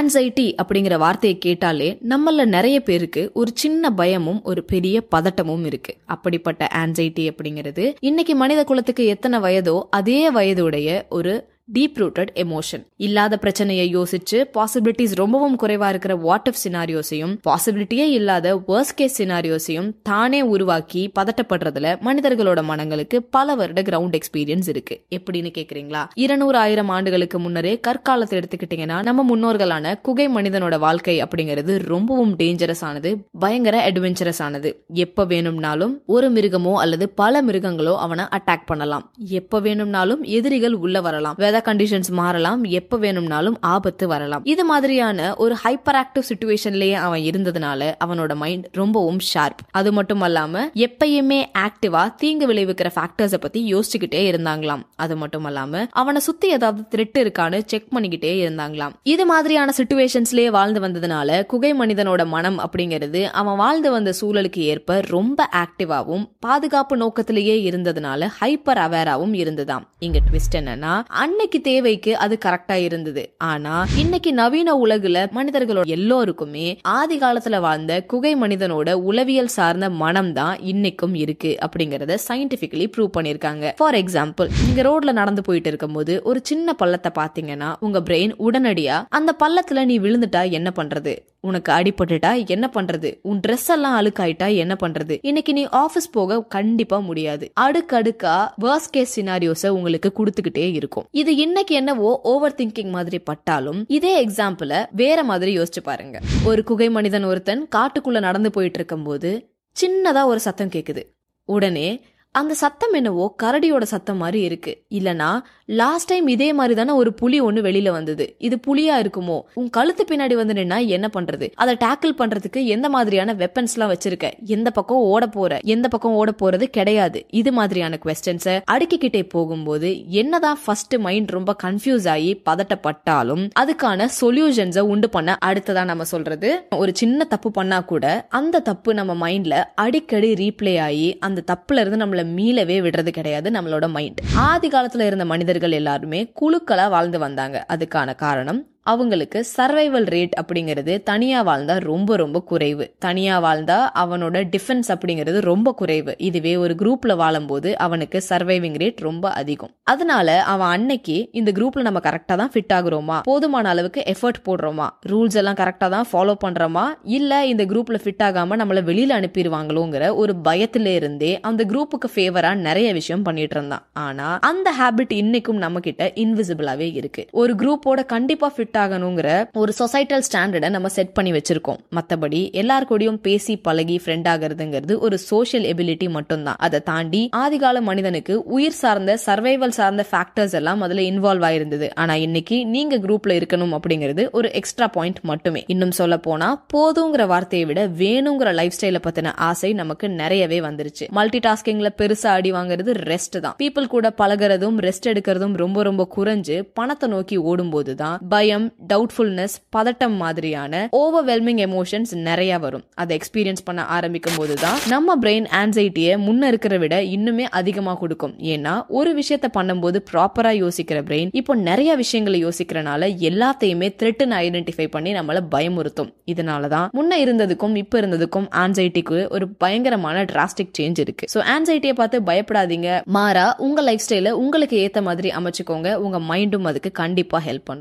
Anxiety அப்படிங்கிற வார்த்தையை கேட்டாலே நம்மள நிறைய பேருக்கு ஒரு சின்ன பயமும் ஒரு பெரிய பதட்டமும் இருக்கு. அப்படிப்பட்ட ஆன்சைட்டி அப்படிங்கிறது இன்னைக்கு மனித குலத்துக்கு எத்தனை வயதோ அதே வயதுடைய ஒரு டீப் ரூட்டட் எமோஷன் இல்லாத பிரச்சனையை யோசிச்சு பாசிபிலிட்டிஸ் ரொம்பவும் குறைவா இருக்கிற வாட் ஆஃப் சினாரியோஸையும் பாசிபிலிட்டியே இல்லாத வேர்ஸ்ட் கேஸ் சினாரியோஸையும் தானே உருவாக்கி பதட்டப்படுறதுல மனிதர்களோட மனங்களுக்கு பல வருட கிரவுண்ட் எக்ஸ்பீரியன்ஸ் இருக்கு. எப்படின்னு கேக்குறீங்களா? இருநூறு ஆயிரம் ஆண்டுகளுக்கு முன்னரே கற்காலத்தை எடுத்துக்கிட்டீங்கன்னா நம்ம முன்னோர்களான குகை மனிதனோட வாழ்க்கை அப்படிங்கிறது ரொம்பவும் டேஞ்சரஸ் ஆனது பயங்கர அட்வென்ச்சரஸ் ஆனது. எப்ப வேணும்னாலும் ஒரு மிருகமோ அல்லது பல மிருகங்களோ அவனை அட்டாக் பண்ணலாம். எப்ப வேணும்னாலும் எதிரிகள் உள்ள வரலாம். வெதர் கண்டிஷன்ஸ் மாறலாம். எப்ப வேணும்னாலும் ஆபத்து வரலாம். இது மாதிரியான ஒரு ஹைப்பர் ஆக்டிவ் சுச்சுவேஷன்லயே அவன் இருந்ததுனால அவனோட மைண்ட் ரொம்பவும் ஷார்ப் அது மட்டும் அல்லாம எப்பயுமே ஆக்டிவா தீங்கு விளைவிக்கிற ஃபேக்டர்ஸ பத்தி யோசிச்சுக்கிட்டே இருந்தாங்களாம். அது மட்டும் அல்லாம அவனை சுத்தி ஏதாவது த்ரெட் இருக்கான்னு செக் பண்ணிக்கிட்டே இருந்தாங்களாம். இது மாதிரியான சுச்சுவேஷன்ஸ்லயே வாழ்ந்து வந்ததுனால குகை மனிதனோட மனம் அப்படிங்கிறது அவன் வாழ்ந்து வந்த சூழலுக்கு ஏற்ப ரொம்ப ஆக்டிவாவும் பாதுகாப்பு நோக்கத்திலேயே இருந்ததுனால ஹைப்பர் அவேராவும் இருந்ததாம். இங்க ட்விஸ்ட் என்னன்னா அன்னைக்கு தேவைக்கு அது கரெக்டா இருந்தது. ஆனா இன்னைக்கு நவீன உலகுல மனிதர்களோட எல்லோருக்குமே ஆதி காலத்துல வாழ்ந்த குகை மனிதனோட உளவியல் சார்ந்த மனம் தான் இன்னைக்கும் இருக்கு அப்படிங்கறத சயின்டிபிகலி ப்ரூவ் பண்ணிருக்காங்க ஃபார் எக்ஸாம்பிள் நீங்க ரோட்ல நடந்து போயிட்டு இருக்கும்போது ஒரு சின்ன பள்ளத்தை பாத்தீங்கன்னா உங்க பிரெயின் உடனடியா அந்த பள்ளத்துல நீ விழுந்துட்டா என்ன பண்றது? உனக்கு அடிபட்டுட்டா என்ன பண்றது? உன் ட்ரெஸ் எல்லாம் அழுக்காயிட்டா என்ன பண்றது? இன்னைக்கு நீ ஆபீஸ் போக கண்டிப்பா முடியாது. அடுக்கடுக்கா வேர்ஸ் கேஸ் சினாரியோஸ உங்களுக்கு கொடுத்துக்கிட்டே இருக்கும். இது இன்னைக்கு என்னவோ ஓவர் திங்கிங் மாதிரி பட்டாலும் இதே எக்ஸாம்பிள வேற மாதிரி யோசிச்சு பாருங்க. ஒரு குகை மனிதன் ஒருத்தன் காட்டுக்குள்ள நடந்து போயிட்டு இருக்கும்போது சின்னதா ஒரு சத்தம் கேக்குது. உடனே அந்த சத்தம் என்னவோ கரடியோட சத்தம் மாதிரி இருக்கு. இல்லனா லாஸ்ட் டைம் இதே மாதிரி தானே ஒரு புலி ஒண்ணு வெளியில வந்தது. இது புலியா இருக்குமோ? உன் கழுத்து பின்னாடி வந்து நின்னா என்ன பண்றது? அதை டேக்கிள் பண்றதுக்கு எந்த மாதிரியான வெப்பன்ஸ் எல்லாம் வச்சிருக்க? எந்த பக்கம் ஓட போற? எந்த பக்கம் ஓட போறது கிடையாது. இது மாதிரியான கொஸ்டின்ஸ அடுக்கிக்கிட்டே போகும்போது என்னதான் ஃபர்ஸ்ட் மைண்ட் ரொம்ப கன்ஃபியூஸ் ஆகி பதட்டப்பட்டாலும் அதுக்கான சொல்யூஷன்ஸை உண்டு பண்ண அடுத்ததா நம்ம சொல்றது. ஒரு சின்ன தப்பு பண்ணா கூட அந்த தப்பு நம்ம மைண்ட்ல அடிக்கடி ரீப்ளே ஆகி அந்த தப்புல இருந்து நம்மள மீளவே விடுறது கிடையாது நம்மளோட மைண்ட் ஆதி காலத்துல இருந்த மனிதர்கள் எல்லாருமே குழுக்களா வாழ்ந்து வந்தாங்க. அதுக்கான காரணம் அவங்களுக்கு சர்வைவல் ரேட் அப்படிங்கிறது தனியா வாழ்ந்தா ரொம்ப ரொம்ப குறைவு. தனியா வாழ்ந்தா அவனோட டிஃபென்ஸ் அப்படிங்கிறது ரொம்ப குறைவு. இதுவே ஒரு குரூப்ல வாழும்போது அவனுக்கு சர்வைவிங் ரேட் ரொம்ப அதிகம். அதனால அவன் அன்னைக்கு இந்த குரூப்ல நம்ம கரெக்டா தான் ஃபிட் ஆகுறோமா? போதுமான அளவுக்கு எஃபர்ட் போடுறோமா? ரூல்ஸ் எல்லாம் கரெக்டா தான் ஃபாலோ பண்றோமா? இல்ல இந்த குரூப்ல ஃபிட் ஆகாம நம்மள வெளியில அனுப்பிடுவாங்களோங்கிற ஒரு பயத்துல இருந்தே அந்த குரூப்புக்கு ஃபேவரா நிறைய விஷயம் பண்ணிட்டு இருந்தான். ஆனா அந்த ஹேபிட் இன்னைக்கும் நம்ம கிட்ட இன்விசிபிளாவே இருக்கு. ஒரு குரூப்போட கண்டிப்பா ஃபிட் ஆகணுங்கிற ஒரு சொசைட்டல் ஸ்டாண்டர்டை நம்ம செட் பண்ணி வச்சிருக்கோம். மத்தபடி எல்லார் கூடயும் பேசி பழகி ஃப்ரெண்ட் ஆகிறதுங்கிறது ஒரு சோஷியல் எபிலிட்டி மட்டும்தான். அதை தாண்டி ஆதிகால மனிதனுக்கு உயிர் சார்ந்த சர்வைவல் சார்ந்த ஃபேக்டர்ஸ் எல்லாம் அதுல இன்வால்வ் ஆயிருந்தது. ஆனா இன்னைக்கு நீங்க குரூப்ல இருக்கணும் அப்படிங்கிறது ஒரு எக்ஸ்ட்ரா பாயிண்ட் மட்டுமே. இன்னும் சொல்ல போனா போதுங்கிற வார்த்தையை விட வேணுங்கிற லைஃப் ஸ்டைல பத்தின ஆசை நமக்கு நிறையவே வந்துருச்சு. மல்டி டாஸ்கிங்ல பெருசா அடி வாங்குறது ரெஸ்ட் தான். பீப்புள் கூட பழகிறதும் ரெஸ்ட் எடுக்கிறதும் ரொம்ப ரொம்ப குறைஞ்சு பணத்தை நோக்கி ஓடும்போது தான் பயம் டவுட்ஃபுல்னஸ் பதட்டம் மாதிரியான ஓவர்வெல்மிங் எமோஷன்ஸ் நிறைய வரும். அதை எக்ஸ்பீரியன்ஸ் பண்ண ஆரம்பிக்கும் போது தான் நம்ம பிரெயின் ஆன்சைட்டியை முன்ன இருக்கிற விட இன்னுமே அதிகமாக கொடுக்கும். ஏன்னா ஒரு விஷயத்த பண்ணும்போது ப்ராப்பரா யோசிக்கிற பிரெயின் இப்போ நிறைய விஷயங்களை யோசிக்கிறனால எல்லாத்தையுமே த்ரெட்டுன்னு ஐடென்டிஃபை பண்ணி நம்மளை பயமுறுத்தும். இதனால தான் முன்ன இருந்ததுக்கும் இப்ப இருந்ததுக்கும் ஆன்சைட்டிக்கு ஒரு பயங்கரமான டிராஸ்டிக் சேஞ்ச் இருக்கு. ஸோ ஆன்சைட்டியை பார்த்து பயப்படாதீங்க. மாறா உங்க லைஃப் ஸ்டைல உங்களுக்கு ஏத்த மாதிரி அமைச்சுக்கோங்க. உங்க மைண்டும் அதுக்கு கண்டிப்பா ஹெல்ப் பண்ணும்.